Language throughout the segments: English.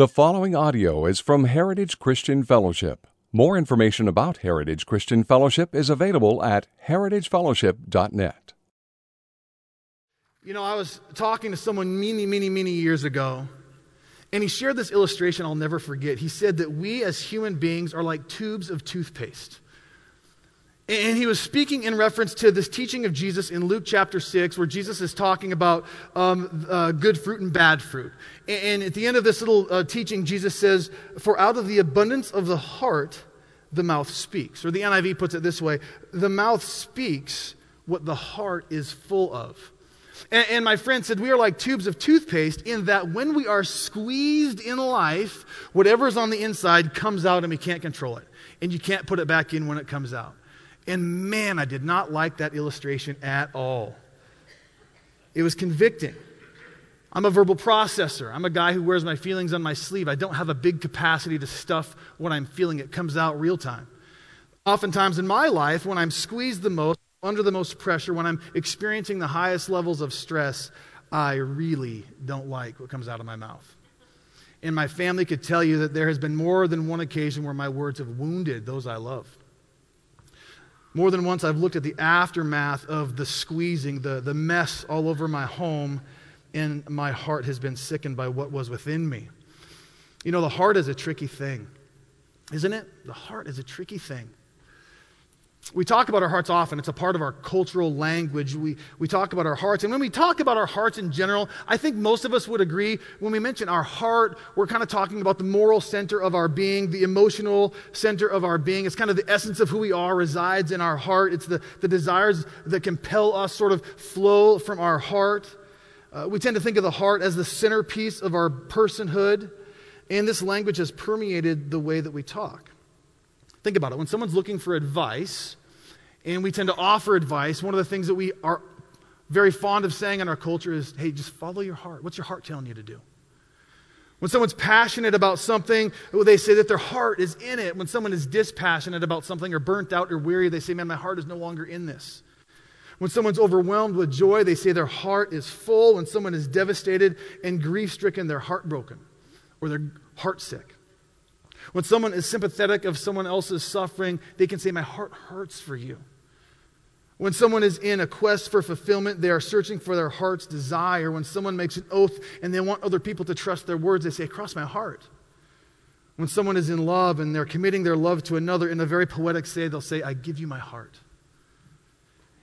The following audio is from Heritage Christian Fellowship. More information about Heritage Christian Fellowship is available at heritagefellowship.net. You know, I was talking to someone many, many, many years ago, and he shared this illustration I'll never forget. He said that we as human beings are like tubes of toothpaste. And he was speaking in reference to this teaching of Jesus in Luke chapter 6, where Jesus is talking about um, uh, good fruit and bad fruit. And at the end of this little uh, teaching, Jesus says, For out of the abundance of the heart, the mouth speaks. Or the NIV puts it this way the mouth speaks what the heart is full of. And, and, my friend said, We are like tubes of toothpaste in that when we are squeezed in life, whatever's on the inside comes out and we can't control it. And you can't put it back in when it comes out. And man, I did not like that illustration at all. It was convicting. I'm a verbal processor. I'm a guy who wears my feelings on my sleeve. I don't have a big capacity to stuff what I'm feeling, it comes out real time. Oftentimes in my life, when I'm squeezed the most, under the most pressure, when I'm experiencing the highest levels of stress, I really don't like what comes out of my mouth. And my family could tell you that there has been more than one occasion where my words have wounded those I love. More than once, I've looked at the aftermath of the squeezing, the, the mess all over my home, and my heart has been sickened by what was within me. You know, the heart is a tricky thing, isn't it? The heart is a tricky thing. We talk about our hearts often. It's a part of our cultural language. We, we talk about our hearts. And when we talk about our hearts in general, I think most of us would agree when we mention our heart, we're kind of talking about the moral center of our being, the emotional center of our being. It's kind of the essence of who we are resides in our heart. It's the, the desires that compel us sort of flow from our heart. Uh, we tend to think of the heart as the centerpiece of our personhood. And this language has permeated the way that we talk. Think about it. When someone's looking for advice, and we tend to offer advice, one of the things that we are very fond of saying in our culture is hey, just follow your heart. What's your heart telling you to do? When someone's passionate about something, they say that their heart is in it. When someone is dispassionate about something or burnt out or weary, they say, man, my heart is no longer in this. When someone's overwhelmed with joy, they say their heart is full. When someone is devastated and grief stricken, they're heartbroken or they're heartsick. When someone is sympathetic of someone else's suffering, they can say, My heart hurts for you. When someone is in a quest for fulfillment, they are searching for their heart's desire. When someone makes an oath and they want other people to trust their words, they say, Cross my heart. When someone is in love and they're committing their love to another, in a very poetic say, they'll say, I give you my heart.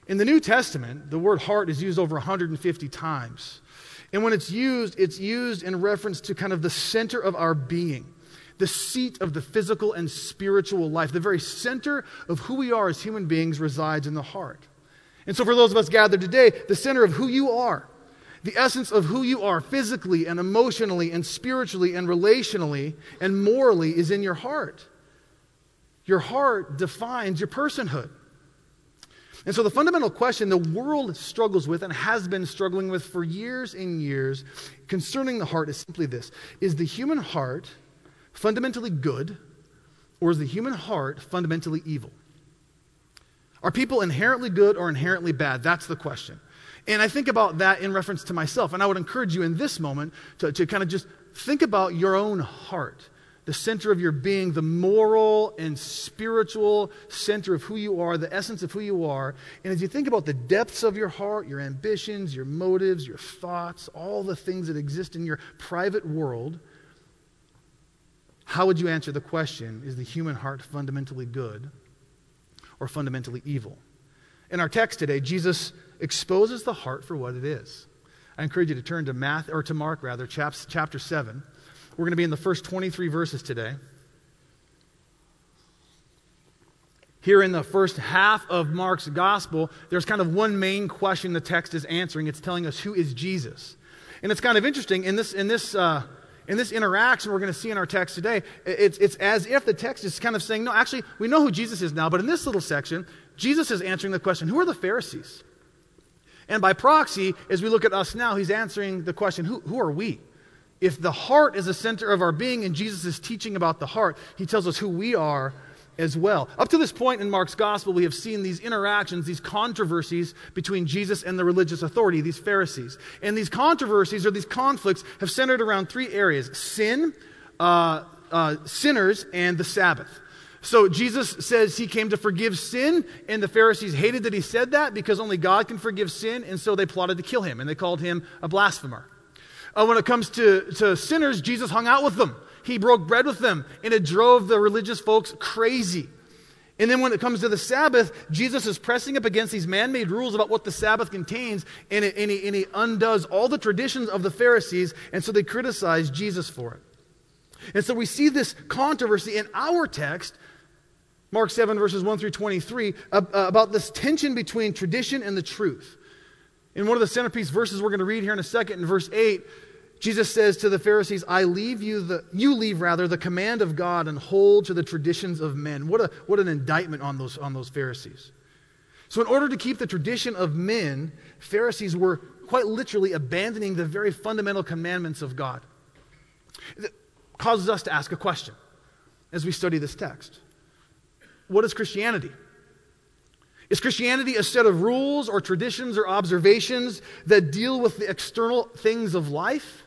In the New Testament, the word heart is used over 150 times. And when it's used, it's used in reference to kind of the center of our being the seat of the physical and spiritual life. The very center of who we are as human beings resides in the heart. And so, for those of us gathered today, the center of who you are, the essence of who you are physically and emotionally and spiritually and relationally and morally is in your heart. Your heart defines your personhood. And so, the fundamental question the world struggles with and has been struggling with for years and years concerning the heart is simply this Is the human heart fundamentally good, or is the human heart fundamentally evil? Are people inherently good or inherently bad? That's the question. And I think about that in reference to myself. And I would encourage you in this moment to, to kind of just think about your own heart, the center of your being, the moral and spiritual center of who you are, the essence of who you are. And as you think about the depths of your heart, your ambitions, your motives, your thoughts, all the things that exist in your private world, how would you answer the question is the human heart fundamentally good or fundamentally evil? In our text today, Jesus exposes the heart for what it is. I encourage you to turn to Math or to Mark rather, chapter 7. We're going to be in the first 23 verses today. Here in the first half of Mark's gospel, there's kind of one main question the text is answering. It's telling us who is Jesus. And it's kind of interesting. In this, in this uh, in this interaction we're going to see in our text today, it's, it's as if the text is kind of saying, no, actually, we know who Jesus is now, but in this little section, Jesus is answering the question, who are the Pharisees? And by proxy, as we look at us now, he's answering the question, who, who are we? If the heart is the center of our being and Jesus is teaching about the heart, he tells us who we are as well. Up to this point in Mark's gospel, we have seen these interactions, these controversies between Jesus and the religious authority, these Pharisees. And these controversies or these conflicts have centered around three areas sin, uh, uh, sinners and the Sabbath. So Jesus says he came to forgive sin, and the Pharisees hated that he said that because only God can forgive sin, and so they plotted to kill him, and they called him a blasphemer. Uh, when it comes to, to sinners, Jesus hung out with them. He broke bread with them, and it drove the religious folks crazy. And then when it comes to the Sabbath, Jesus is pressing up against these man made rules about what the Sabbath contains, and, it, and, he, and he undoes all the traditions of the Pharisees, and so they criticize Jesus for it. And so we see this controversy in our text, Mark 7, verses 1 through 23, uh, about this tension between tradition and the truth. In one of the centerpiece verses we're going to read here in a second, in verse 8, Jesus says to the Pharisees, I leave you the, you leave rather the command of God and hold to the traditions of men. What, a, what an indictment on those, on those Pharisees. So, in order to keep the tradition of men, Pharisees were quite literally abandoning the very fundamental commandments of God. It causes us to ask a question as we study this text What is Christianity? Is Christianity a set of rules or traditions or observations that deal with the external things of life?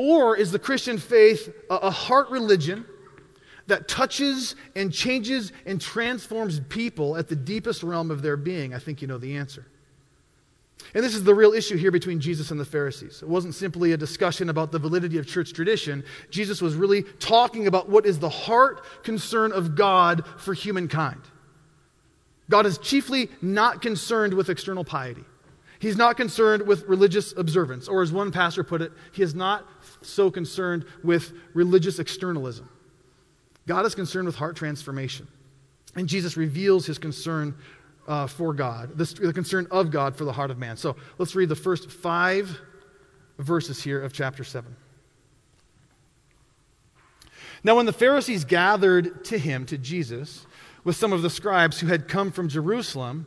Or is the Christian faith a, heart religion that touches and changes and transforms people at the deepest realm of their being? I think you know the answer. And this is the real issue here between Jesus and the Pharisees. It wasn't simply a discussion about the validity of church tradition. Jesus was really talking about what is the heart concern of God for humankind. God is chiefly not concerned with external piety. He's not concerned with religious observance, or as one pastor put it, he is not so concerned with religious externalism. God is concerned with heart transformation. And Jesus reveals his concern uh, for God, the, the concern of God for the heart of man. So let's read the first five verses here of chapter 7. Now, when the Pharisees gathered to him, to Jesus, with some of the scribes who had come from Jerusalem,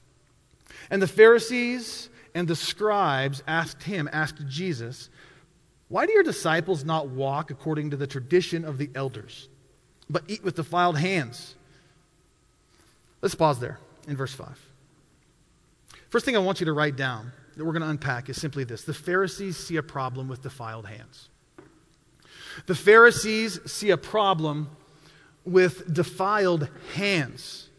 And the Pharisees and the scribes asked him, asked Jesus, Why do your disciples not walk according to the tradition of the elders? but eat with defiled hands. Let's pause there in verse 5. First thing I want you to write down that we're going to unpack is simply this the Pharisees see a problem with defiled hands. The Pharisees see a problem with defiled hands.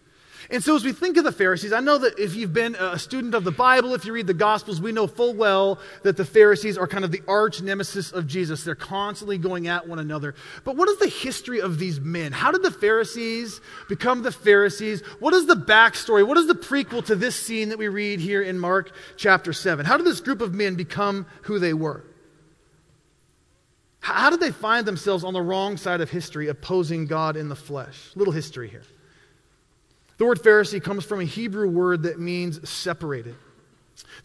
And so, as we think of the Pharisees, I know that if you've been a student of the Bible, if you read the Gospels, we know full well that the Pharisees are kind of the arch nemesis of Jesus. They're constantly going at one another. But what is the history of these men? How did the Pharisees become the Pharisees? What is the backstory? What is the prequel to this scene that we read here in Mark chapter 7? How did this group of men become who they were? How did they find themselves on the wrong side of history, opposing God in the flesh? Little history here. The word Pharisee comes from a Hebrew word that means separated.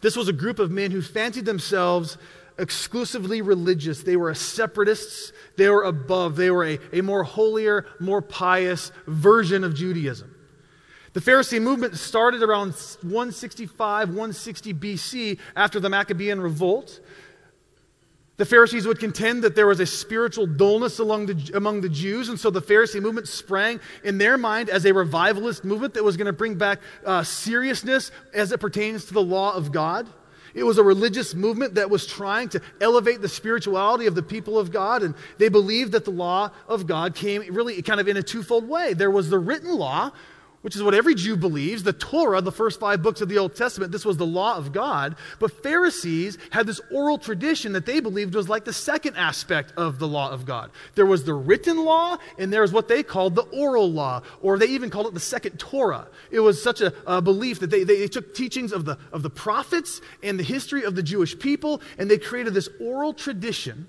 This was a group of men who fancied themselves exclusively religious. They were separatists. They were above. They were a, a more holier, more pious version of Judaism. The Pharisee movement started around 165, 160 BC after the Maccabean revolt. The Pharisees would contend that there was a spiritual dullness among the, among the Jews, and so the Pharisee movement sprang in their mind as a revivalist movement that was going to bring back uh, seriousness as it pertains to the law of God. It was a religious movement that was trying to elevate the spirituality of the people of God, and they believed that the law of God came really kind of in a twofold way. There was the written law, which is what every Jew believes, the Torah, the first five books of the Old Testament, this was the law of God. But Pharisees had this oral tradition that they believed was like the second aspect of the law of God. There was the written law, and there was what they called the oral law, or they even called it the second Torah. It was such a, a belief that they, they, they took teachings of the, of the prophets and the history of the Jewish people, and they created this oral tradition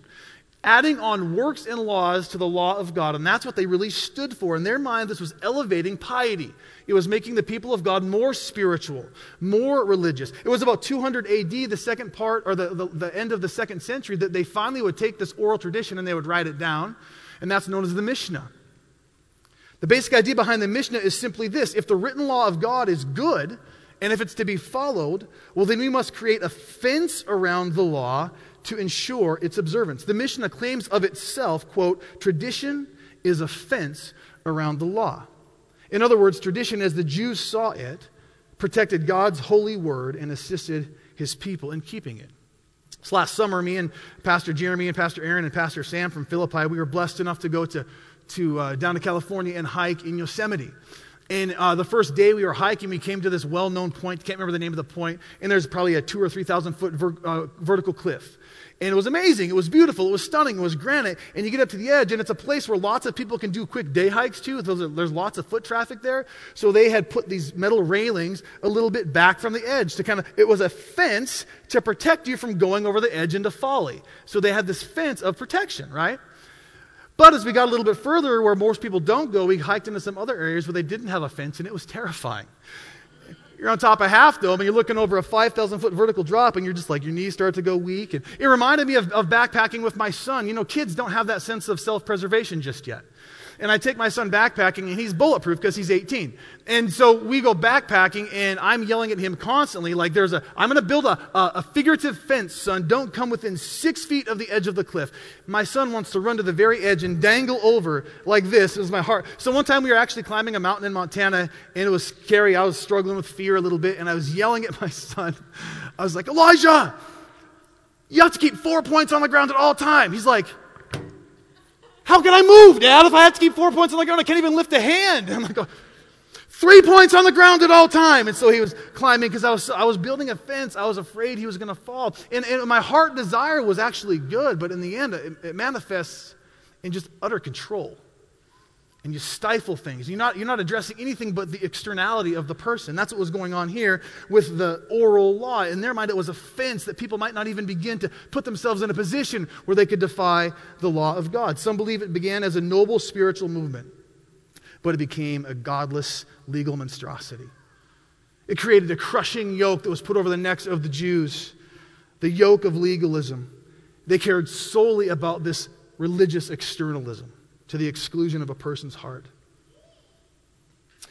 adding on works and laws to the law of God. And that's what they really stood for. In their mind, this was elevating piety. It was making the people of God more spiritual, more religious. It was about 200 AD, the second part, or the, the, the end of the second century, that they finally would take this oral tradition and they would write it down. And that's known as the Mishnah. The basic idea behind the Mishnah is simply this if the written law of God is good, and if it's to be followed, well, then we must create a fence around the law to ensure its observance. The Mishnah claims of itself, quote, tradition is a fence around the law. In other words, tradition as the Jews saw it protected God's holy word and assisted his people in keeping it. This last summer, me and Pastor Jeremy and Pastor Aaron and Pastor Sam from Philippi, we were blessed enough to go to, to uh, down to California and hike in Yosemite. And uh, the first day we were hiking, we came to this well known point. Can't remember the name of the point. And there's probably a two or 3,000 foot ver- uh, vertical cliff. And it was amazing. It was beautiful. It was stunning. It was granite. And you get up to the edge, and it's a place where lots of people can do quick day hikes too. There's lots of foot traffic there. So they had put these metal railings a little bit back from the edge to kind of, it was a fence to protect you from going over the edge into folly. So they had this fence of protection, right? But as we got a little bit further, where most people don't go, we hiked into some other areas where they didn't have a fence, and it was terrifying. You're on top of Half Dome and you're looking over a 5,000 foot vertical drop and you're just like, your knees start to go weak. And it reminded me of, of backpacking with my son. You know, kids don't have that sense of self preservation just yet and I take my son backpacking, and he's bulletproof because he's 18. And so we go backpacking, and I'm yelling at him constantly, like, "There's a, I'm going to build a, a, a figurative fence, son. Don't come within six feet of the edge of the cliff." My son wants to run to the very edge and dangle over like this. It was my heart. So one time we were actually climbing a mountain in Montana, and it was scary. I was struggling with fear a little bit, and I was yelling at my son. I was like, "Elijah, you have to keep four points on the ground at all time." He's like. How can I move, Dad, if I have to keep four points on the ground? I can't even lift a hand. I'm like, three points on the ground at all time. And so he was climbing because I was, I was building a fence. I was afraid he was going to fall. And, and, my heart desire was actually good, but in the end, it, it manifests in just utter control and you stifle things. You're not, you're not addressing anything but the externality of the person. That's what was going on here with the oral law. In their mind, it was a fence that people might not even begin to put themselves in a position where they could defy the law of God. Some believe it began as a noble spiritual movement, but it became a godless legal monstrosity. It created a crushing yoke that was put over the necks of the Jews, the yoke of legalism. They cared solely about this religious externalism to the exclusion of a person's heart.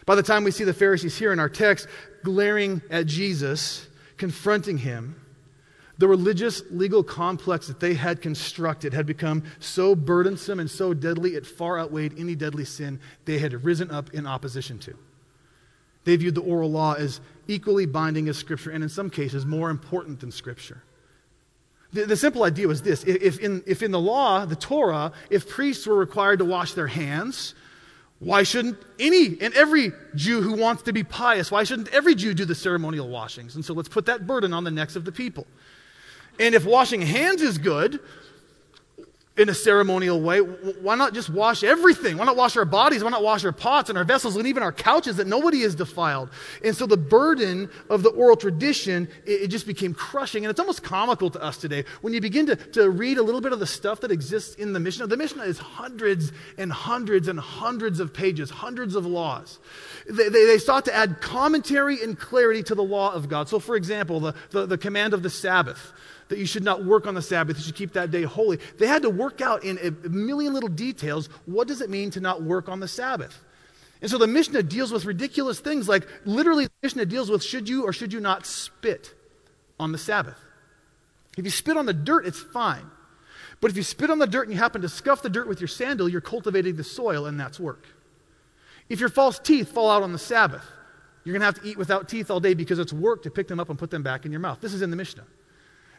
By the time we see the Pharisees here in our text glaring at Jesus, confronting him, the religious legal complex that they had constructed had become so burdensome and so deadly, it far outweighed any deadly sin they had risen up in opposition to. They viewed the oral law as equally binding as Scripture, and in some cases, more important than Scripture. The, the, simple idea was this if in, if in the law, the Torah, if priests were required to wash their hands, why shouldn't any and every Jew who wants to be pious, why shouldn't every Jew do the ceremonial washings? And so let's put that burden on the necks of the people. And if washing hands is good, in a ceremonial way. Why not just wash everything? Why not wash our bodies? Why not wash our pots and our vessels and even our couches that nobody is defiled? And so the burden of the oral tradition, it, it, just became crushing. And it's almost comical to us today. When you begin to, to read a little bit of the stuff that exists in the Mishnah, the Mishnah is hundreds and hundreds and hundreds of pages, hundreds of laws. They, they, they sought to add commentary and clarity to the law of God. So, for example, the, the, the command of the Sabbath that you should not work on the Sabbath, you should keep that day holy. They had to work out in a million little details what does it mean to not work on the Sabbath? And so the Mishnah deals with ridiculous things like literally, the Mishnah deals with should you or should you not spit on the Sabbath? If you spit on the dirt, it's fine. But if you spit on the dirt and you happen to scuff the dirt with your sandal, you're cultivating the soil, and that's work. If your false teeth fall out on the Sabbath, you're going to have to eat without teeth all day because it's work to pick them up and put them back in your mouth. This is in the Mishnah.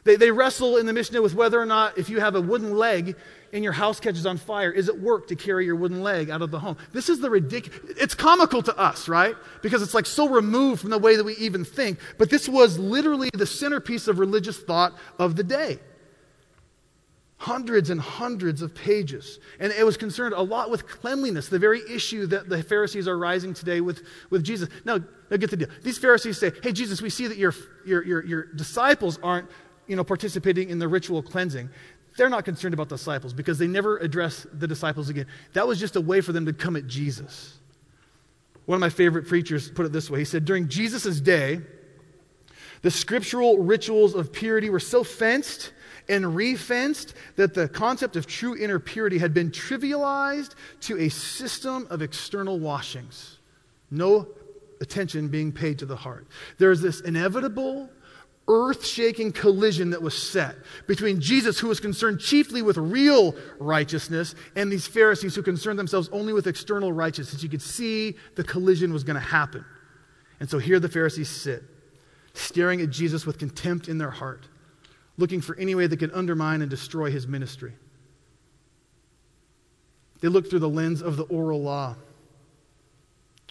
They, they wrestle in the Mishnah with whether or not, if you have a wooden leg and your house catches on fire, is it work to carry your wooden leg out of the home? This is the ridiculous. It's comical to us, right? Because it's like so removed from the way that we even think. But this was literally the centerpiece of religious thought of the day. Hundreds and hundreds of pages. And it was concerned a lot with cleanliness, the very issue that the Pharisees are rising today with, with Jesus. Now, now get the deal. These Pharisees say, Hey, Jesus, we see that your, your, your, your disciples aren't you know, participating in the ritual cleansing. They're not concerned about disciples because they never address the disciples again. That was just a way for them to come at Jesus. One of my favorite preachers put it this way He said, During Jesus' day, the scriptural rituals of purity were so fenced and refenced that the concept of true inner purity had been trivialized to a system of external washings. No attention being paid to the heart. There's this inevitable, earth shaking collision that was set between Jesus, who was concerned chiefly with real righteousness, and these Pharisees who concerned themselves only with external righteousness. You could see the collision was going to happen. And so here the Pharisees sit, staring at Jesus with contempt in their heart, looking for any way that could undermine and destroy his ministry. They look through the lens of the oral law.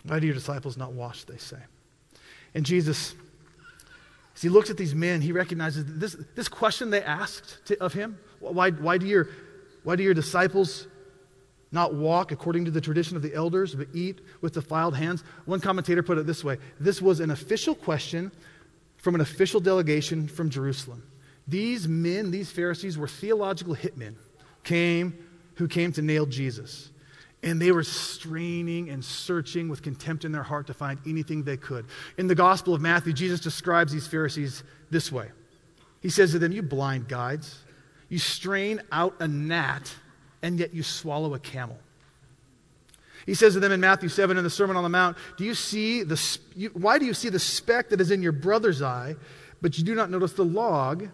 Why do your disciples not wash, they say? And Jesus, as he looks at these men, he recognizes this, this question they asked to, of him why, why, do your, why do your disciples not walk according to the tradition of the elders, but eat with defiled hands? One commentator put it this way this was an official question from an official delegation from Jerusalem. These men, these Pharisees, were theological hitmen came, who came to nail Jesus. And they were straining and searching with contempt in their heart to find anything they could. In the Gospel of Matthew, Jesus describes these Pharisees this way He says to them, You blind guides, you strain out a gnat, and yet you swallow a camel. He says to them in Matthew 7 in the Sermon on the Mount, do you see the, you, Why do you see the speck that is in your brother's eye, but you do not notice the log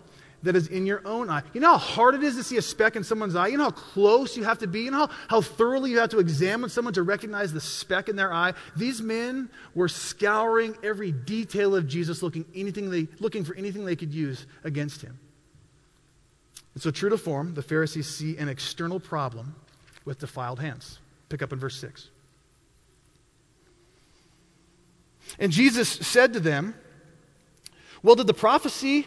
that is in your own eye. You know how hard it is to see a speck in someone's eye? You know how close you have to be? You know how, how thoroughly you have to examine someone to recognize the speck in their eye? These men were scouring every detail of Jesus, looking, anything they, looking for anything they could use against him. And so, true to form, the Pharisees see an external problem with defiled hands. Pick up in verse 6. And Jesus said to them, Well, did the prophecy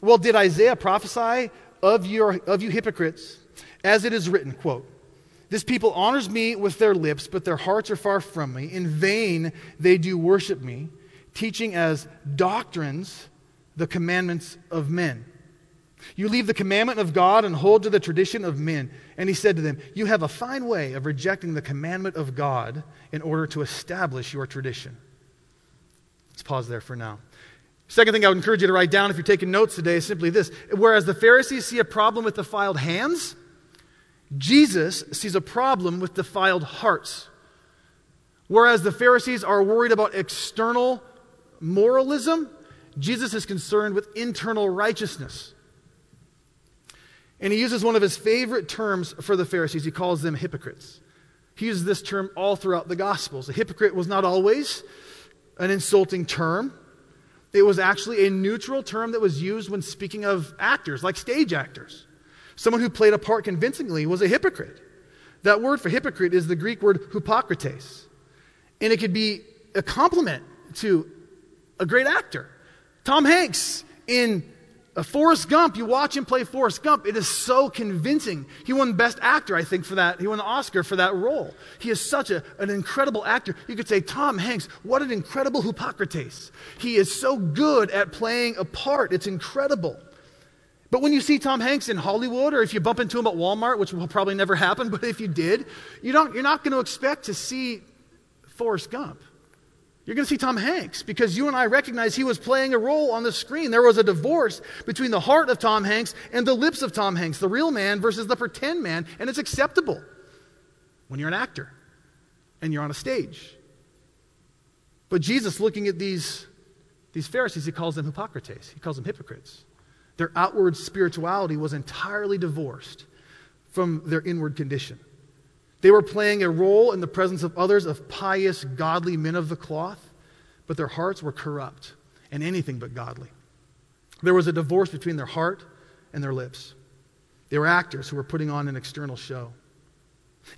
well, did Isaiah prophesy of, your, of you hypocrites, as it is written, quote, This people honors me with their lips, but their hearts are far from me. In vain they do worship me, teaching as doctrines the commandments of men. You leave the commandment of God and hold to the tradition of men. And he said to them, You have a fine way of rejecting the commandment of God in order to establish your tradition. Let's pause there for now. Second thing I would encourage you to write down if you're taking notes today is simply this. Whereas the Pharisees see a problem with defiled hands, Jesus sees a problem with defiled hearts. Whereas the Pharisees are worried about external moralism, Jesus is concerned with internal righteousness. And he uses one of his favorite terms for the Pharisees. He calls them hypocrites. He uses this term all throughout the Gospels. A hypocrite was not always an insulting term. It was actually a neutral term that was used when speaking of actors, like stage actors. Someone who played a part convincingly was a hypocrite. That word for hypocrite is the Greek word hypocrites. And it could be a compliment to a great actor. Tom Hanks in a Forrest Gump, you watch him play Forrest Gump, it is so convincing. He won Best Actor, I think, for that. He won the Oscar for that role. He is such a, an incredible actor. You could say, Tom Hanks, what an incredible Hippocrates. He is so good at playing a part. It's incredible. But when you see Tom Hanks in Hollywood, or if you bump into him at Walmart, which will probably never happen, but if you did, you don't, you're not going to expect to see Forrest Gump. You're going to see Tom Hanks because you and I recognize he was playing a role on the screen. There was a divorce between the heart of Tom Hanks and the lips of Tom Hanks, the real man versus the pretend man, and it's acceptable when you're an actor and you're on a stage. But Jesus, looking at these, these Pharisees, he calls them hypocrites. He calls them hypocrites. Their outward spirituality was entirely divorced from their inward condition. They were playing a role in the presence of others of pious, godly men of the cloth, but their hearts were corrupt and anything but godly. There was a divorce between their heart and their lips. They were actors who were putting on an external show.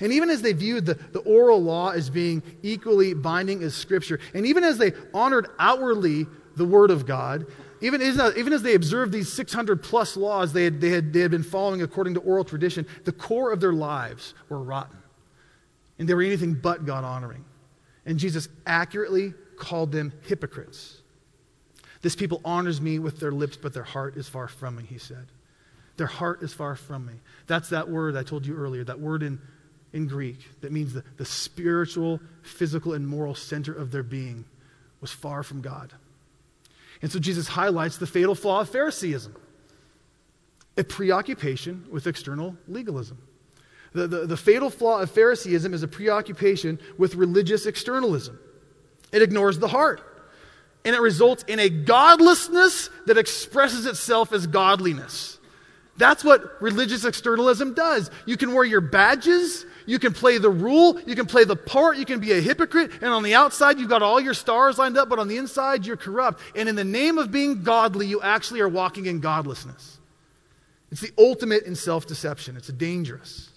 And even as they viewed the, the oral law as being equally binding as Scripture, and even as they honored outwardly the Word of God, even, even as they observed these 600 plus laws they had, they, had, they had been following according to oral tradition, the core of their lives were rotten and they were anything but God honoring. And Jesus accurately called them hypocrites. This people honors me with their lips, but their heart is far from me, he said. Their heart is far from me. That's that word I told you earlier, that word in, in Greek that means the, the spiritual, physical, and moral center of their being was far from God. And so Jesus highlights the fatal flaw of Phariseeism. a preoccupation with external legalism. The, the, the fatal flaw of Phariseeism is a preoccupation with religious externalism. It ignores the heart, and it results in a godlessness that expresses itself as godliness. That's what religious externalism does. You can wear your badges, you can play the rule, you can play the part, you can be a hypocrite, and on the outside you've got all your stars lined up, but on the inside you're corrupt. And in the name of being godly, you actually are walking in godlessness. It's the ultimate in self deception, it's dangerous.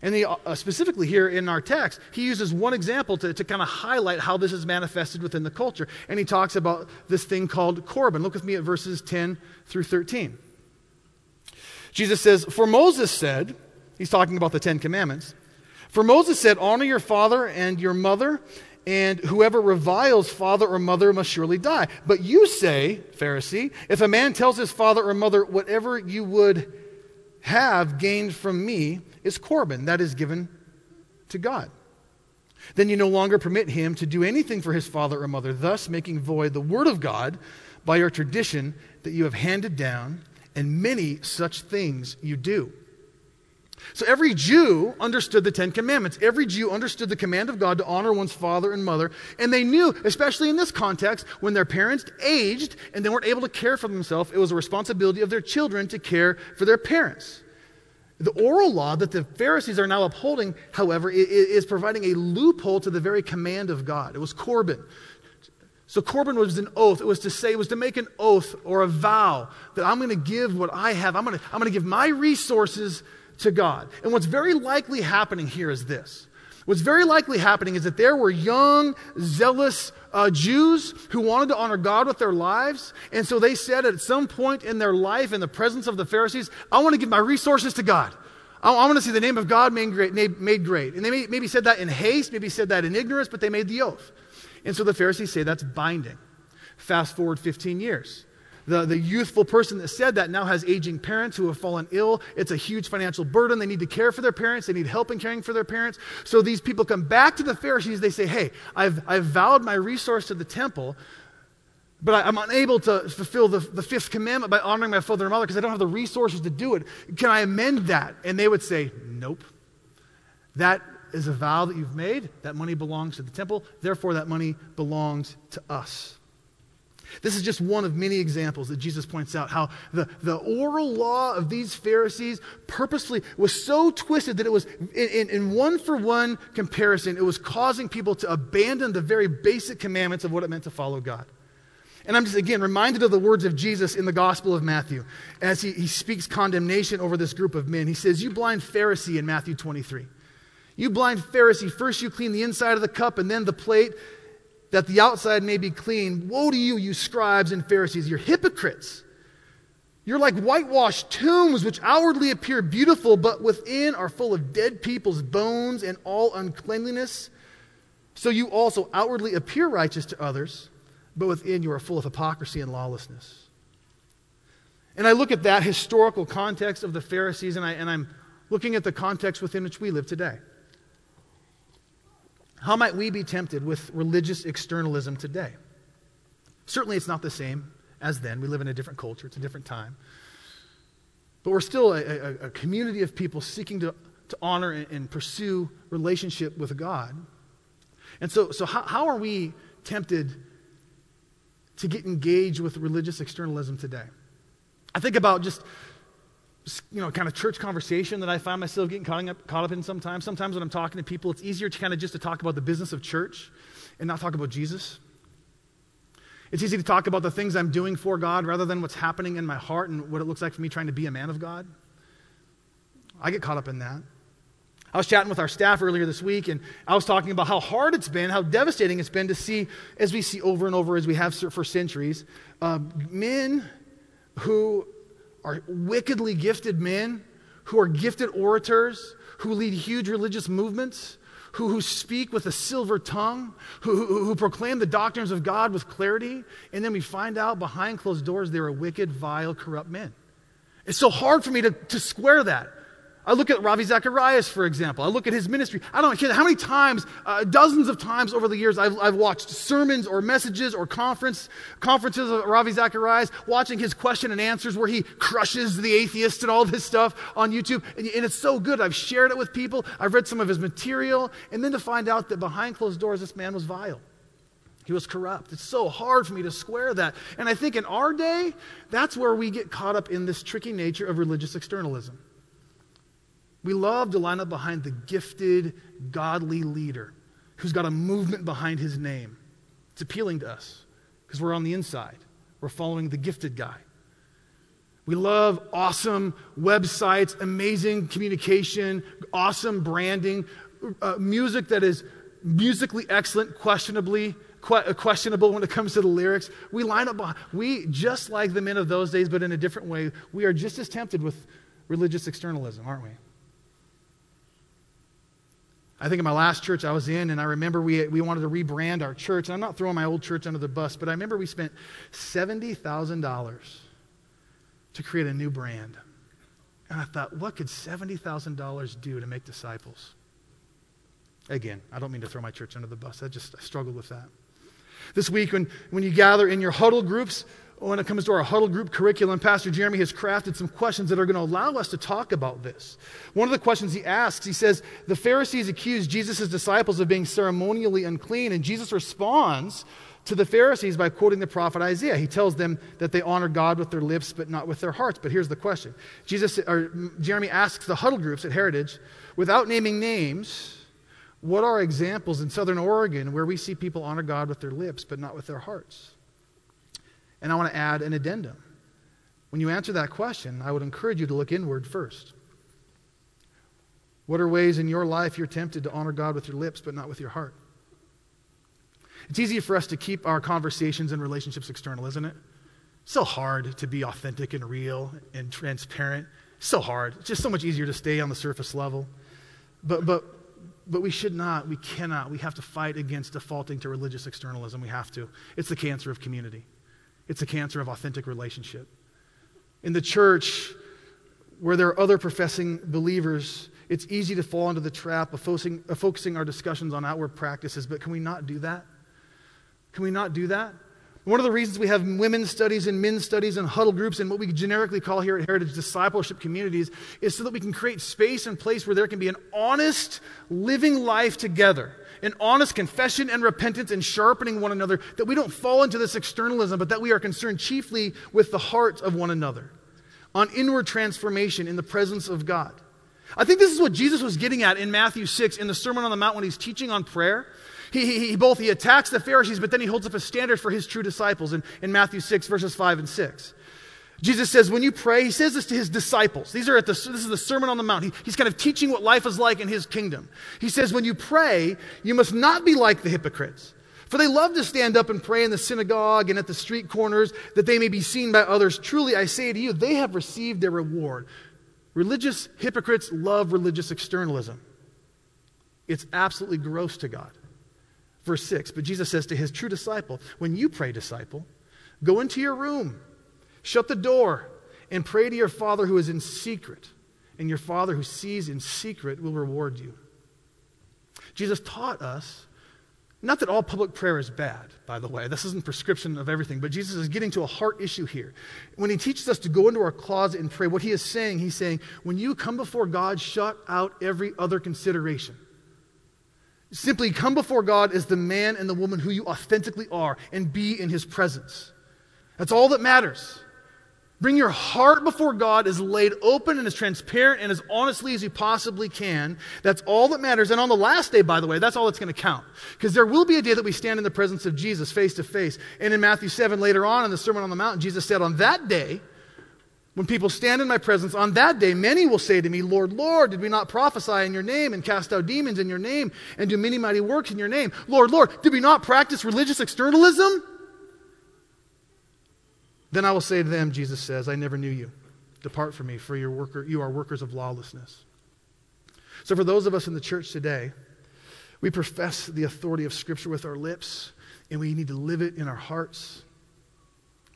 And he, uh, specifically here in our text, he uses one example to, to kind of highlight how this is manifested within the culture. And he talks about this thing called Corban. Look with me at verses 10 through 13. Jesus says, For Moses said, he's talking about the Ten Commandments, for Moses said, Honor your father and your mother, and whoever reviles father or mother must surely die. But you say, Pharisee, if a man tells his father or mother, Whatever you would have gained from me is Corban, that is given to God. Then you no longer permit him to do anything for his father or mother, thus making void the word of God by your tradition that you have handed down, and many such things you do. So every Jew understood the Ten Commandments. Every Jew understood the command of God to honor one's father and mother. And they knew, especially in this context, when their parents aged and they weren't able to care for themselves, it was a responsibility of their children to care for their parents. The oral law that the Pharisees are now upholding, however, is providing a loophole to the very command of God. It was Corban. So Corban was an oath. It was to say, it was to make an oath or a vow that I'm going to give what I have. I'm going to, I'm going to give my resources to God. And what's very likely happening here is this. What's very likely happening is that there were young, zealous uh, Jews who wanted to honor God with their lives. And so they said at some point in their life, in the presence of the Pharisees, I want to give my resources to God. I, I want to see the name of God made great. Made great. And they may, maybe said that in haste, maybe said that in ignorance, but they made the oath. And so the Pharisees say that's binding. Fast forward 15 years. The, the youthful person that said that now has aging parents who have fallen ill. It's a huge financial burden. They need to care for their parents. They need help in caring for their parents. So these people come back to the Pharisees. They say, Hey, I've, I've vowed my resource to the temple, but I, am unable to fulfill the, the fifth commandment by honoring my father and mother because I don't have the resources to do it. Can I amend that? And they would say, Nope. That is a vow that you've made. That money belongs to the temple. Therefore, that money belongs to us. This is just one of many examples that Jesus points out how the, the oral law of these Pharisees purposely was so twisted that it was, in, in one for one comparison, it was causing people to abandon the very basic commandments of what it meant to follow God. And I'm just, again, reminded of the words of Jesus in the Gospel of Matthew as he, he speaks condemnation over this group of men. He says, You blind Pharisee in Matthew 23. You blind Pharisee, first you clean the inside of the cup and then the plate that the outside may be clean. Woe to you, you scribes and Pharisees! You're hypocrites. You're like whitewashed tombs, which outwardly appear beautiful, but within are full of dead people's bones and all uncleanliness. So you also outwardly appear righteous to others, but within you are full of hypocrisy and lawlessness. And I look at that historical context of the Pharisees, and, I, and I'm looking at the context within which we live today. How might we be tempted with religious externalism today? Certainly, it's not the same as then. We live in a different culture, it's a different time. But we're still a, a, a community of people seeking to, to honor and, and, pursue relationship with God. And so, so how, how are we tempted to get engaged with religious externalism today? I think about just you know, kind of church conversation that I find myself getting caught up, caught up in sometimes. Sometimes when I'm talking to people, it's easier to kind of just to talk about the business of church and not talk about Jesus. It's easy to talk about the things I'm doing for God rather than what's happening in my heart and what it looks like for me trying to be a man of God. I get caught up in that. I was chatting with our staff earlier this week, and I was talking about how hard it's been, how devastating it's been to see, as we see over and over, as we have for centuries, uh, men who are wickedly gifted men who are gifted orators, who lead huge religious movements, who, who speak with a silver tongue, who, who, who proclaim the doctrines of God with clarity, and then we find out behind closed doors they're wicked, vile, corrupt men. It's so hard for me to, to square that. I look at Ravi Zacharias, for example. I look at his ministry. I don't care how many times, uh, dozens of times over the years, I've, I've watched sermons or messages or conference, conferences of Ravi Zacharias, watching his question and answers where he crushes the atheist and all this stuff on YouTube. And, and it's so good. I've shared it with people. I've read some of his material. And then to find out that behind closed doors, this man was vile. He was corrupt. It's so hard for me to square that. And I think in our day, that's where we get caught up in this tricky nature of religious externalism. We love to line up behind the gifted, godly leader who's got a movement behind his name. It's appealing to us because we're on the inside. We're following the gifted guy. We love awesome websites, amazing communication, awesome branding, uh, music that is musically excellent, questionably uh, questionable when it comes to the lyrics. We line up behind, we just like the men of those days, but in a different way. We are just as tempted with religious externalism, aren't we? I think in my last church I was in, and I remember we, we wanted to rebrand our church. And I'm not throwing my old church under the bus, but I remember we spent $70,000 to create a new brand. And I thought, what could $70,000 do to make disciples? Again, I don't mean to throw my church under the bus. I just I struggled with that. This week, when, when you gather in your huddle groups, Oh, when it comes to our huddle group curriculum, Pastor Jeremy has crafted some questions that are going to allow us to talk about this. One of the questions he asks, he says, The Pharisees accused Jesus' disciples of being ceremonially unclean, and Jesus responds to the Pharisees by quoting the prophet Isaiah. He tells them that they honor God with their lips, but not with their hearts. But here's the question Jesus, or Jeremy asks the huddle groups at Heritage, without naming names, what are examples in Southern Oregon where we see people honor God with their lips, but not with their hearts? And I want to add an addendum. When you answer that question, I would encourage you to look inward first. What are ways in your life you're tempted to honor God with your lips, but not with your heart? It's easy for us to keep our conversations and relationships external, isn't it? So hard to be authentic and real and transparent. So hard. It's just so much easier to stay on the surface level. But, but, but we should not, we cannot, we have to fight against defaulting to religious externalism. We have to. It's the cancer of community. It's a cancer of authentic relationship. In the church, where there are other professing believers, it's easy to fall into the trap of focusing, of focusing our discussions on outward practices, but can we not do that? Can we not do that? One of the reasons we have women's studies and men's studies and huddle groups and what we generically call here at Heritage discipleship communities is so that we can create space and place where there can be an honest living life together an honest confession and repentance and sharpening one another, that we don't fall into this externalism, but that we are concerned chiefly with the heart of one another, on inward transformation in the presence of God. I think this is what Jesus was getting at in Matthew 6 in the Sermon on the Mount when he's teaching on prayer. He, he, he both he attacks the Pharisees, but then he holds up a standard for his true disciples in, in Matthew 6, verses 5 and 6. Jesus says, when you pray, he says this to his disciples. These are at the, this is the Sermon on the Mount. He, he's kind of teaching what life is like in his kingdom. He says, when you pray, you must not be like the hypocrites. For they love to stand up and pray in the synagogue and at the street corners that they may be seen by others. Truly, I say to you, they have received their reward. Religious hypocrites love religious externalism. It's absolutely gross to God. Verse 6 But Jesus says to his true disciple, When you pray, disciple, go into your room Shut the door and pray to your Father who is in secret, and your Father who sees in secret will reward you. Jesus taught us, not that all public prayer is bad, by the way, this isn't prescription of everything, but Jesus is getting to a heart issue here. When he teaches us to go into our closet and pray, what he is saying, he's saying, when you come before God, shut out every other consideration. Simply come before God as the man and the woman who you authentically are and be in his presence. That's all that matters. Bring your heart before God as laid open and as transparent and as honestly as you possibly can. That's all that matters. And on the last day, by the way, that's all that's going to count. Because there will be a day that we stand in the presence of Jesus face to face. And in Matthew 7, later on in the Sermon on the Mount, Jesus said, On that day, when people stand in my presence, on that day, many will say to me, Lord, Lord, did we not prophesy in your name and cast out demons in your name and do many mighty works in your name? Lord, Lord, did we not practice religious externalism? Then I will say to them, Jesus says, I never knew you. Depart from me, for your worker, you are workers of lawlessness. So, for those of us in the church today, we profess the authority of Scripture with our lips, and we need to live it in our hearts.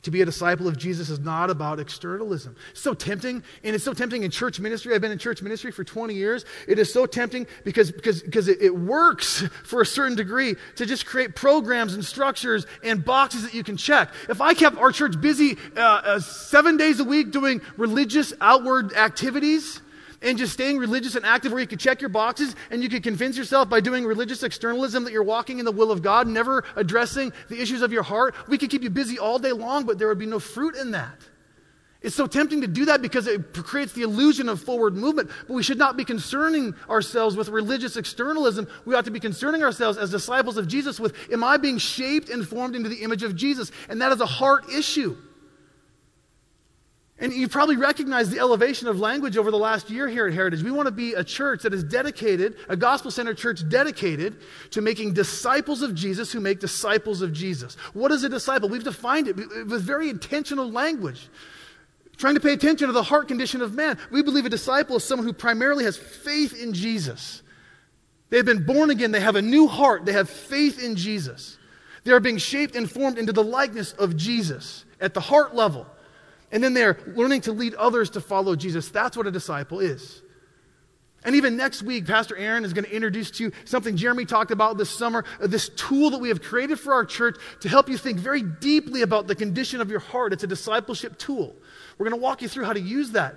To be a disciple of Jesus is not about externalism. It's so tempting, and it's so tempting in church ministry. I've been in church ministry for 20 years. It is so tempting because, because, because it, it works for a certain degree to just create programs and structures and boxes that you can check. If I kept our church busy uh, uh, seven days a week doing religious outward activities, and just staying religious and active where you could check your boxes and you could convince yourself by doing religious externalism that you're walking in the will of God, never addressing the issues of your heart. We could keep you busy all day long, but there would be no fruit in that. It's so tempting to do that because it creates the illusion of forward movement. But we should not be concerning ourselves with religious externalism. We ought to be concerning ourselves as disciples of Jesus with, am I being shaped and formed into the image of Jesus? And that is a heart issue. And you probably recognize the elevation of language over the last year here at Heritage. We want to be a church that is dedicated, a gospel centered church dedicated to making disciples of Jesus who make disciples of Jesus. What is a disciple? We've defined it with very intentional language, trying to pay attention to the heart condition of man. We believe a disciple is someone who primarily has faith in Jesus. They have been born again, they have a new heart, they have faith in Jesus. They are being shaped and formed into the likeness of Jesus at the heart level. And then they're learning to lead others to follow Jesus. That's what a disciple is. And even next week, Pastor Aaron is going to introduce to you something Jeremy talked about this summer uh, this tool that we have created for our church to help you think very deeply about the condition of your heart. It's a discipleship tool. We're going to walk you through how to use that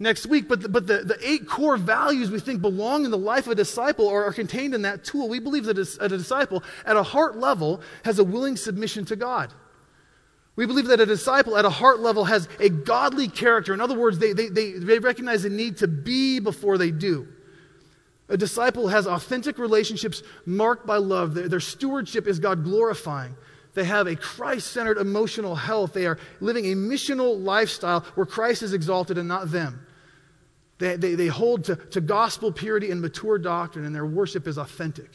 next week. But the, but the, the eight core values we think belong in the life of a disciple are, are contained in that tool. We believe that a, a disciple, at a heart level, has a willing submission to God. We believe that a disciple at a heart level has a godly character. In other words, they, they, they, they recognize the need to be before they do. A disciple has authentic relationships marked by love. Their, their stewardship is God glorifying. They have a Christ centered emotional health. They are living a missional lifestyle where Christ is exalted and not them. They, they, they hold to, to gospel purity and mature doctrine, and their worship is authentic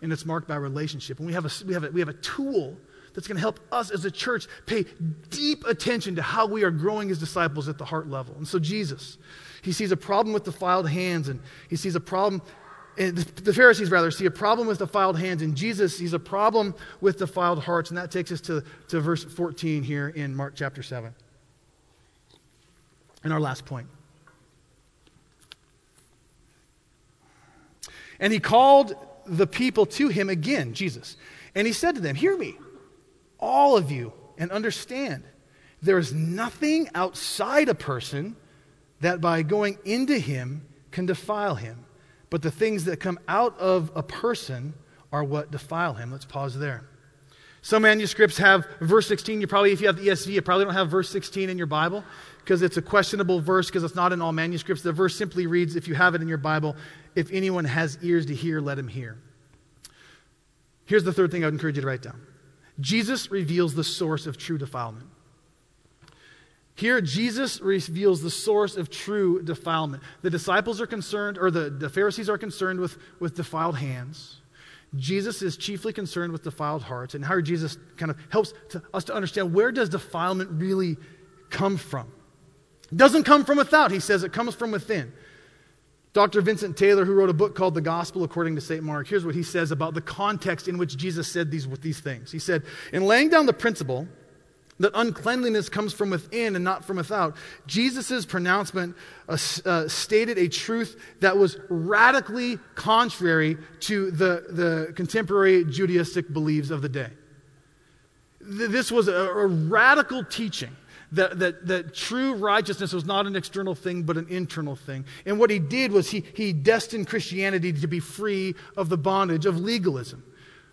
and it's marked by relationship. And we have a, we have a, we have a tool that's going to help us as a church pay deep attention to how we are growing as disciples at the heart level. And so, Jesus, he sees a problem with defiled hands, and he sees a problem. And the Pharisees, rather, see a problem with defiled hands, and Jesus sees a problem with defiled hearts. And that takes us to, to verse 14 here in Mark chapter 7. And our last point. And he called the people to him again, Jesus. And he said to them, Hear me all of you, and understand there is nothing outside a person that by going into him can defile him. But the things that come out of a person are what defile him. Let's pause there. Some manuscripts have verse 16. You probably, if you have the ESV, you probably don't have verse 16 in your Bible because it's a questionable verse because it's not in all manuscripts. The verse simply reads, if you have it in your Bible, if anyone has ears to hear, let him hear. Here's the third thing I would encourage you to write down Jesus reveals the source of true defilement. Here, Jesus reveals the source of true defilement. The disciples are concerned, or the, the Pharisees are concerned with, with defiled hands. Jesus is chiefly concerned with defiled hearts, and how Jesus kind of helps to, us to understand where does defilement really come from. It doesn't come from without, he says, it comes from within. Dr. Vincent Taylor, who wrote a book called The Gospel According to St. Mark, here's what he says about the context in which Jesus said these, these things. He said, In laying down the principle that uncleanliness comes from within and not from without, Jesus' pronouncement uh, uh, stated a truth that was radically contrary to the, the contemporary Judaistic beliefs of the day. This was a, a radical teaching that, that, that true righteousness was not an external thing, but an internal thing. And what he did was he, he destined Christianity to be free of the bondage of legalism.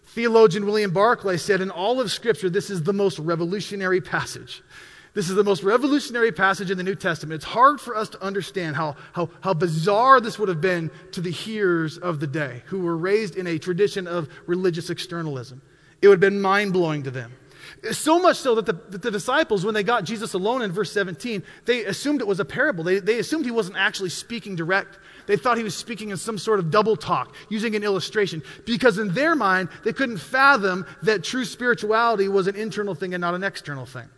Theologian William Barclay said, In all of Scripture, this is the most revolutionary passage. This is the most revolutionary passage in the New Testament. It's hard for us to understand how, how, how bizarre this would have been to the hearers of the day who were raised in a tradition of religious externalism. It would have been mind blowing to them. So much so that the, that the, disciples, when they got Jesus alone in verse 17, they assumed it was a parable. They, they assumed he wasn't actually speaking direct. They thought he was speaking in some sort of double talk, using an illustration, because in their mind, they couldn't fathom that true spirituality was an internal thing and not an external thing.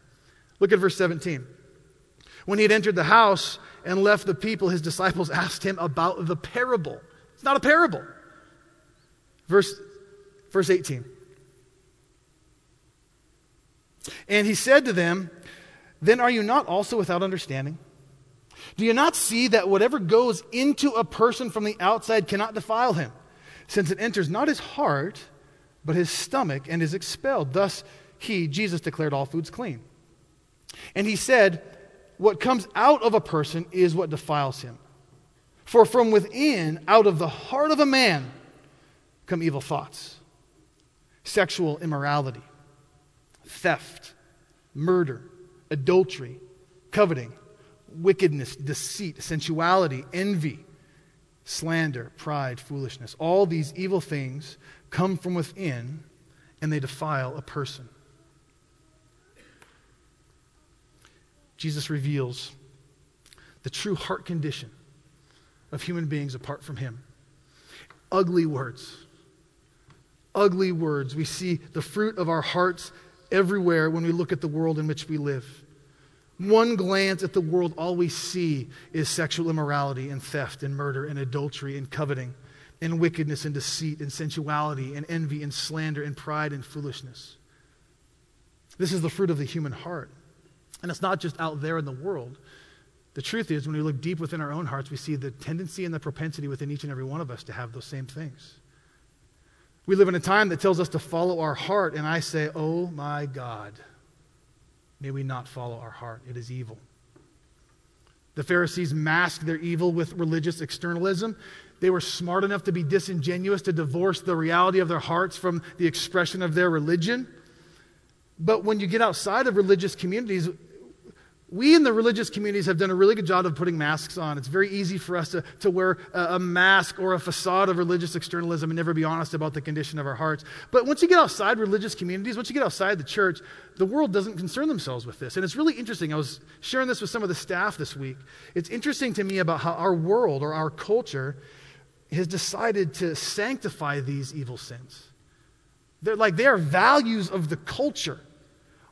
Look at verse 17. When he had entered the house and left the people, his disciples asked him about the parable. It's not a parable. Verse, verse 18. And he said to them, Then are you not also without understanding? Do you not see that whatever goes into a person from the outside cannot defile him, since it enters not his heart, but his stomach, and is expelled? Thus, he, Jesus, declared all foods clean. And he said, What comes out of a person is what defiles him. For from within, out of the heart of a man, come evil thoughts, sexual immorality, theft, murder, adultery, coveting, wickedness, deceit, sensuality, envy, slander, pride, foolishness. All these evil things come from within and they defile a person. Jesus reveals the true heart condition of human beings apart from Him. Ugly words. Ugly words. We see the fruit of our hearts everywhere when we look at the world in which we live. One glance at the world, all we see is sexual immorality and theft and murder and adultery and coveting and wickedness and deceit and sensuality and envy and slander and pride and foolishness. This is the fruit of the human heart. And it's not just out there in the world. The truth is, when we look deep within our own hearts, we see the tendency and the propensity within each and every one of us to have those same things. We live in a time that tells us to follow our heart, and I say, oh my God, may we not follow our heart. It is evil. The Pharisees masked their evil with religious externalism. They were smart enough to be disingenuous, to divorce the reality of their hearts from the expression of their religion. But when you get outside of religious communities, we in the religious communities have done a really good job of putting masks on. It's very easy for us to, to wear a, a, mask or a facade of religious externalism and never be honest about the condition of our hearts. But once you get outside religious communities, once you get outside the church, the world doesn't concern themselves with this. And it's really interesting. I was sharing this with some of the staff this week. It's interesting to me about how our world or our culture has decided to sanctify these evil sins. They're like they are values of the culture.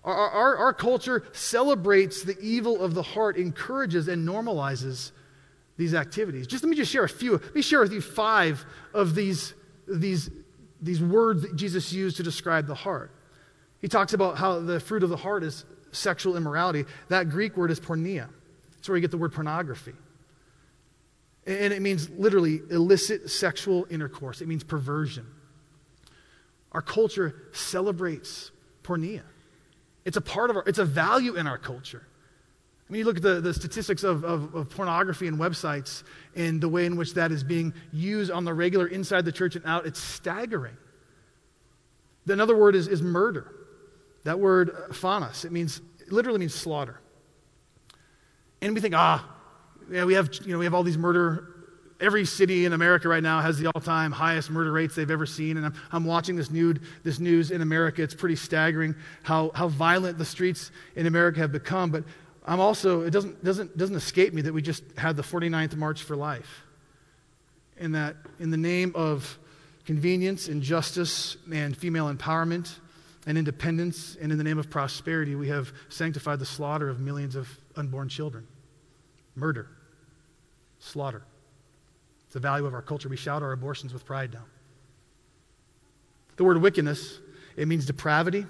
Our, our, our, culture celebrates the evil of the heart, encourages and normalizes these activities. Just let me just share a few. Let me share with you five of these, these, these words that Jesus used to describe the heart. He talks about how the fruit of the heart is sexual immorality. That Greek word is porneia. That's where you get the word pornography. And it means literally illicit sexual intercourse, it means perversion. Our culture celebrates porneia. It's a part of our, it's a value in our culture. I mean, you look at the, the statistics of, of, of, pornography and websites and the way in which that is being used on the regular inside the church and out, it's staggering. Another word is, is murder. That word, uh, phonos, it means, it literally means slaughter. And we think, ah, yeah, we have, you know, we have all these murder every city in America right now has the all time highest murder rates they've ever seen. And I'm, I'm watching this, nude, this news in America. It's pretty staggering how, how violent the streets in America have become. But I'm also, it doesn't, doesn't, doesn't escape me that we just had the 49th March for Life. And that in the name of convenience and justice and female empowerment and independence and in the name of prosperity, we have sanctified the slaughter of millions of unborn children. Murder, slaughter the value of our culture. We shout our abortions with pride now. The word wickedness, it means depravity,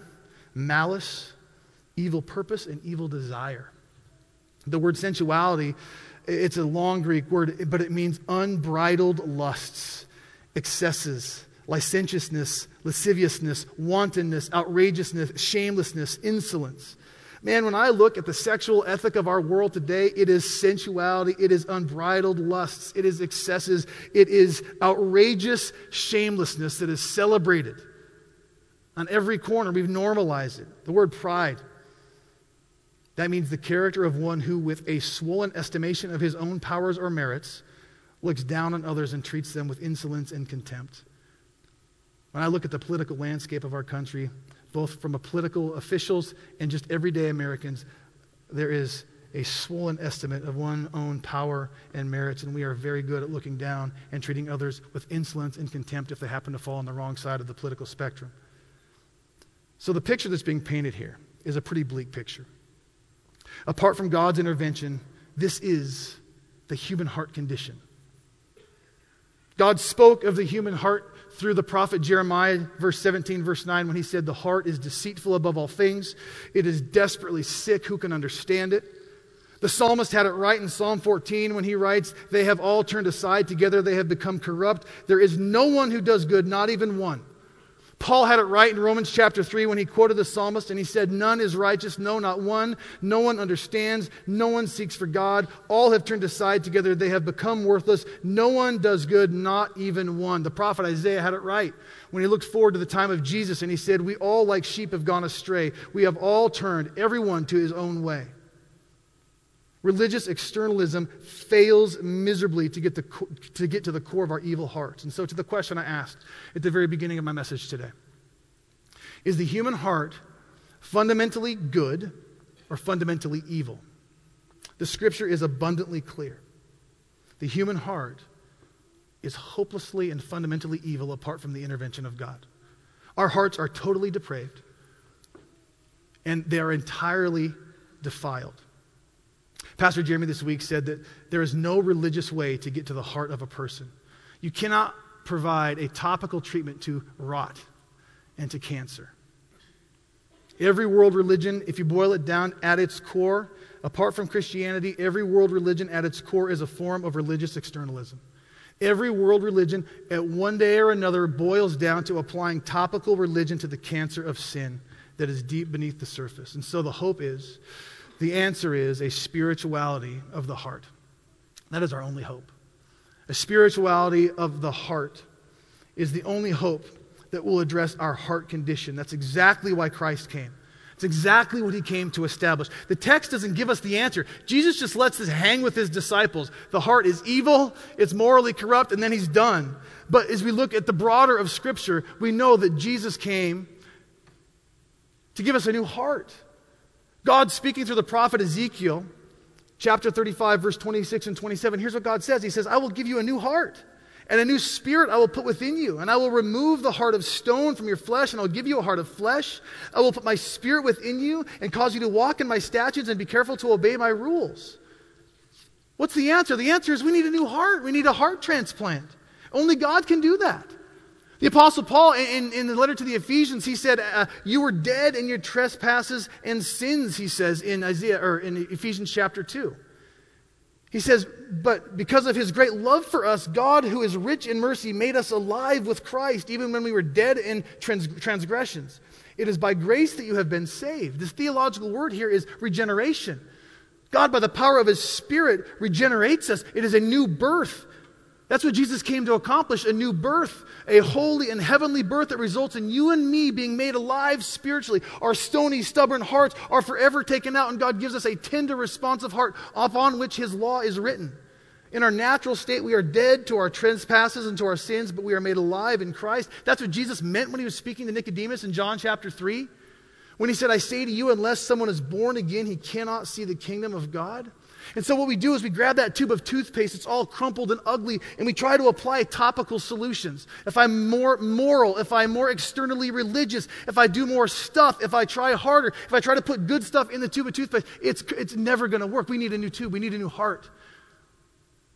malice, evil purpose, and evil desire. The word sensuality, it's a long Greek word, but it means unbridled lusts, excesses, licentiousness, lasciviousness, wantonness, outrageousness, shamelessness, insolence. Man, when I look at the sexual ethic of our world today, it is sensuality, it is unbridled lusts, it is excesses, it is outrageous shamelessness that is celebrated. On every corner, we've normalized it. The word pride. That means the character of one who, with a swollen estimation of his own powers or merits, looks down on others and treats them with insolence and contempt. When I look at the political landscape of our country, both from political officials and just everyday Americans, there is a swollen estimate of one's own power and merits, and we are very good at looking down and treating others with insolence and contempt if they happen to fall on the wrong side of the political spectrum. So, the picture that's being painted here is a pretty bleak picture. Apart from God's intervention, this is the human heart condition. God spoke of the human heart through the prophet Jeremiah, verse 17, verse 9, when he said, The heart is deceitful above all things. It is desperately sick. Who can understand it? The psalmist had it right in Psalm 14 when he writes, They have all turned aside together, they have become corrupt. There is no one who does good, not even one. Paul had it right in Romans chapter 3 when he quoted the psalmist and he said, None is righteous, no, not one. No one understands, no one seeks for God. All have turned aside together, they have become worthless. No one does good, not even one. The prophet Isaiah had it right when he looked forward to the time of Jesus and he said, We all like sheep have gone astray. We have all turned, everyone to his own way. Religious externalism fails miserably to get, the, to get to the core of our evil hearts. And so, to the question I asked at the very beginning of my message today Is the human heart fundamentally good or fundamentally evil? The scripture is abundantly clear. The human heart is hopelessly and fundamentally evil apart from the intervention of God. Our hearts are totally depraved, and they are entirely defiled. Pastor Jeremy this week said that there is no religious way to get to the heart of a person. You cannot provide a topical treatment to rot and to cancer. Every world religion, if you boil it down at its core, apart from Christianity, every world religion at its core is a form of religious externalism. Every world religion, at one day or another, boils down to applying topical religion to the cancer of sin that is deep beneath the surface. And so the hope is the answer is a spirituality of the heart. That is our only hope. A spirituality of the heart is the only hope that will address our heart condition. That's exactly why Christ came. It's exactly what he came to establish. The text doesn't give us the answer. Jesus just lets this hang with his disciples. The heart is evil, it's morally corrupt, and then he's done. But as we look at the broader of Scripture, we know that Jesus came to give us a new heart. God speaking through the prophet Ezekiel, chapter 35, verse 26 and 27, here's what God says He says, I will give you a new heart. And a new spirit I will put within you. And I will remove the heart of stone from your flesh, and I'll give you a heart of flesh. I will put my spirit within you and cause you to walk in my statutes and be careful to obey my rules. What's the answer? The answer is we need a new heart. We need a heart transplant. Only God can do that. The Apostle Paul, in, in the letter to the Ephesians, he said, uh, You were dead in your trespasses and sins, he says in Isaiah or in Ephesians chapter 2. He says, But because of his great love for us, God, who is rich in mercy, made us alive with Christ, even when we were dead in trans- transgressions. It is by grace that you have been saved. This theological word here is regeneration. God, by the power of his Spirit, regenerates us. It is a new birth. That's what Jesus came to accomplish a new birth, a holy and heavenly birth that results in you and me being made alive spiritually. Our stony, stubborn hearts are forever taken out, and God gives us a tender, responsive heart upon which His law is written. In our natural state, we are dead to our trespasses and to our sins, but we are made alive in Christ. That's what Jesus meant when He was speaking to Nicodemus in John chapter 3. When He said, I say to you, unless someone is born again, he cannot see the kingdom of God. And so what we do is we grab that tube of toothpaste, it's all crumpled and ugly, and we try to apply topical solutions. If I'm more moral, if I'm more externally religious, if I do more stuff, if I try harder, if I try to put good stuff in the tube of toothpaste, it's, it's never going to work. We need a new tube. We need a new heart.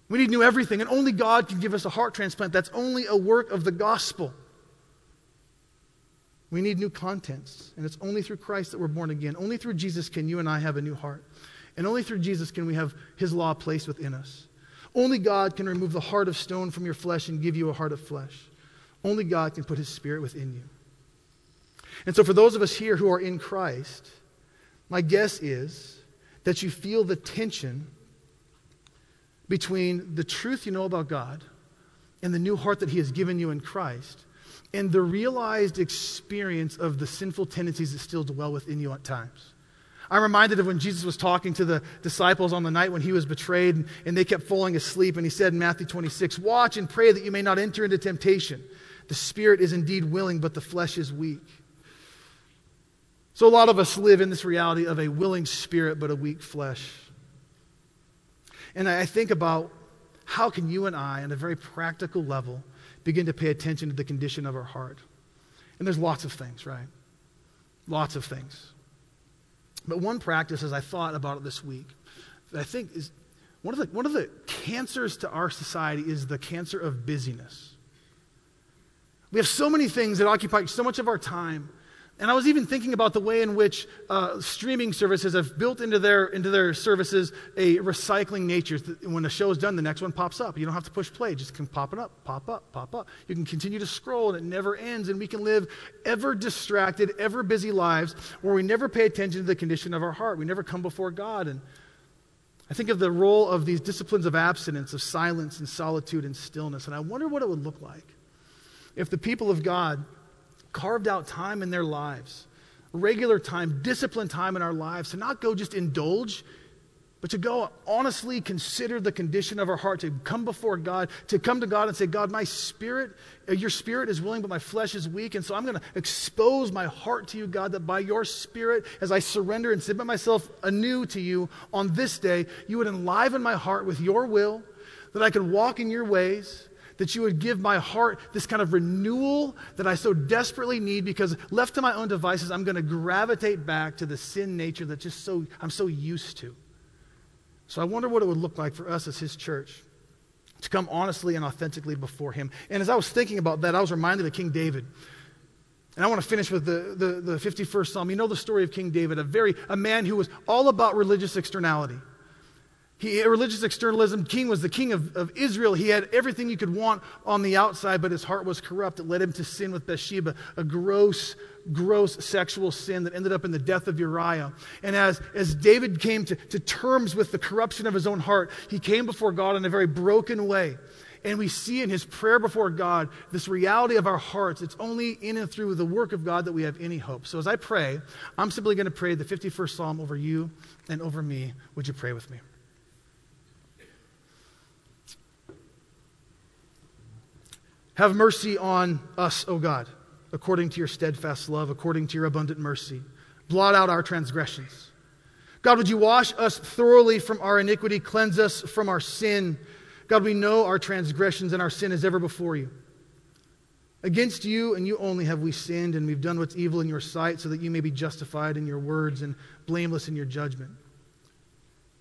We need new everything. And only God can give us a heart transplant. That's only a work of the gospel. We need new contents. And it's only through Christ that we're born again. Only through Jesus can you and I have a new heart. And only through Jesus can we have his law placed within us. Only God can remove the heart of stone from your flesh and give you a heart of flesh. Only God can put his spirit within you. And so, for those of us here who are in Christ, my guess is that you feel the tension between the truth you know about God and the new heart that he has given you in Christ and the realized experience of the sinful tendencies that still dwell within you at times. I'm reminded of when Jesus was talking to the disciples on the night when he was betrayed and, and they kept falling asleep. And he said in Matthew 26, Watch and pray that you may not enter into temptation. The spirit is indeed willing, but the flesh is weak. So a lot of us live in this reality of a willing spirit, but a weak flesh. And I think about how can you and I, on a very practical level, begin to pay attention to the condition of our heart? And there's lots of things, right? Lots of things. But one practice, as I thought about it this week, that I think is one of the, one of the cancers to our society is the cancer of busyness. We have so many things that occupy so much of our time. And I was even thinking about the way in which uh, streaming services have built into their, into their services a recycling nature. When a show is done, the next one pops up. You don't have to push play, just can pop it up, pop up, pop up. You can continue to scroll and it never ends. And we can live ever distracted, ever busy lives where we never pay attention to the condition of our heart. We never come before God. And I think of the role of these disciplines of abstinence, of silence and solitude and stillness. And I wonder what it would look like if the people of God carved out time in their lives, regular time, disciplined time in our lives, to not go just indulge, but to go honestly consider the condition of our heart, to come before God, to come to God and say, God, my spirit, uh, your spirit is willing, but my flesh is weak. And so I'm going to expose my heart to you, God, that by your spirit, as I surrender and submit myself anew to you on this day, you would enliven my heart with your will, that I could walk in your ways that you would give my heart this kind of renewal that I so desperately need because left to my own devices, I'm going to gravitate back to the sin nature that just so I'm so used to. So I wonder what it would look like for us as his church to come honestly and authentically before him. And as I was thinking about that, I was reminded of King David. And I want to finish with the, the, the 51st Psalm. You know the story of King David, a very a man who was all about religious externality. He, religious externalism, king was the king of, of Israel. He had everything you could want on the outside, but his heart was corrupt. It led him to sin with Bathsheba, a gross, gross sexual sin that ended up in the death of Uriah. And as, as David came to, to terms with the corruption of his own heart, he came before God in a very broken way. And we see in his prayer before God this reality of our hearts. It's only in and through the work of God that we have any hope. So as I pray, I'm simply going to pray the 51st Psalm over you and over me. Would you pray with me? Have mercy on us, O God, according to your steadfast love, according to your abundant mercy. Blot out our transgressions. God, would you wash us thoroughly from our iniquity, cleanse us from our sin? God, we know our transgressions and our sin is ever before you. Against you and you only have we sinned, and we've done what's evil in your sight, so that you may be justified in your words and blameless in your judgment.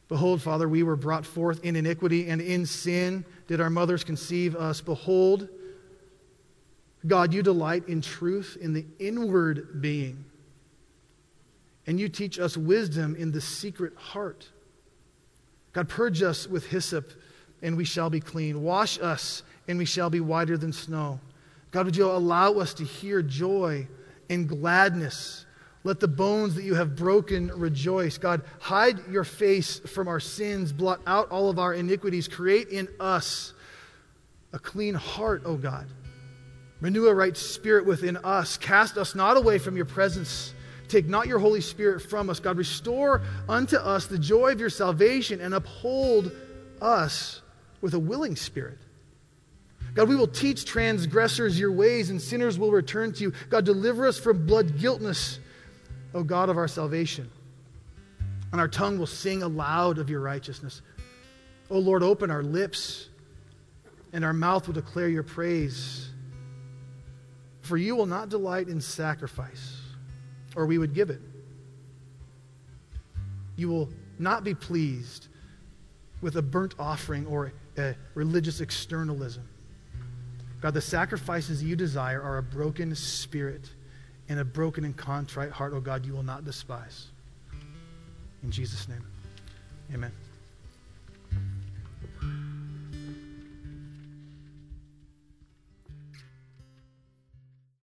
Behold, Father, we were brought forth in iniquity, and in sin did our mothers conceive us. Behold, God, you delight in truth in the inward being, and you teach us wisdom in the secret heart. God, purge us with hyssop, and we shall be clean. Wash us, and we shall be whiter than snow. God, would you allow us to hear joy and gladness? Let the bones that you have broken rejoice. God, hide your face from our sins, blot out all of our iniquities, create in us a clean heart, O God Renew a right spirit within us. Cast us not away from your presence. Take not your Holy Spirit from us. God, restore unto us the joy of your salvation and uphold us with a willing spirit. God, we will teach transgressors your ways and sinners will return to you. God, deliver us from blood guiltness, O God of our salvation. And our tongue will sing aloud of your righteousness. O Lord, open our lips, and our mouth will declare your praise. For you will not delight in sacrifice, or we would give it. You will not be pleased with a burnt offering or a religious externalism. God, the sacrifices you desire are a broken spirit and a broken and contrite heart, oh God, you will not despise. In Jesus' name, amen.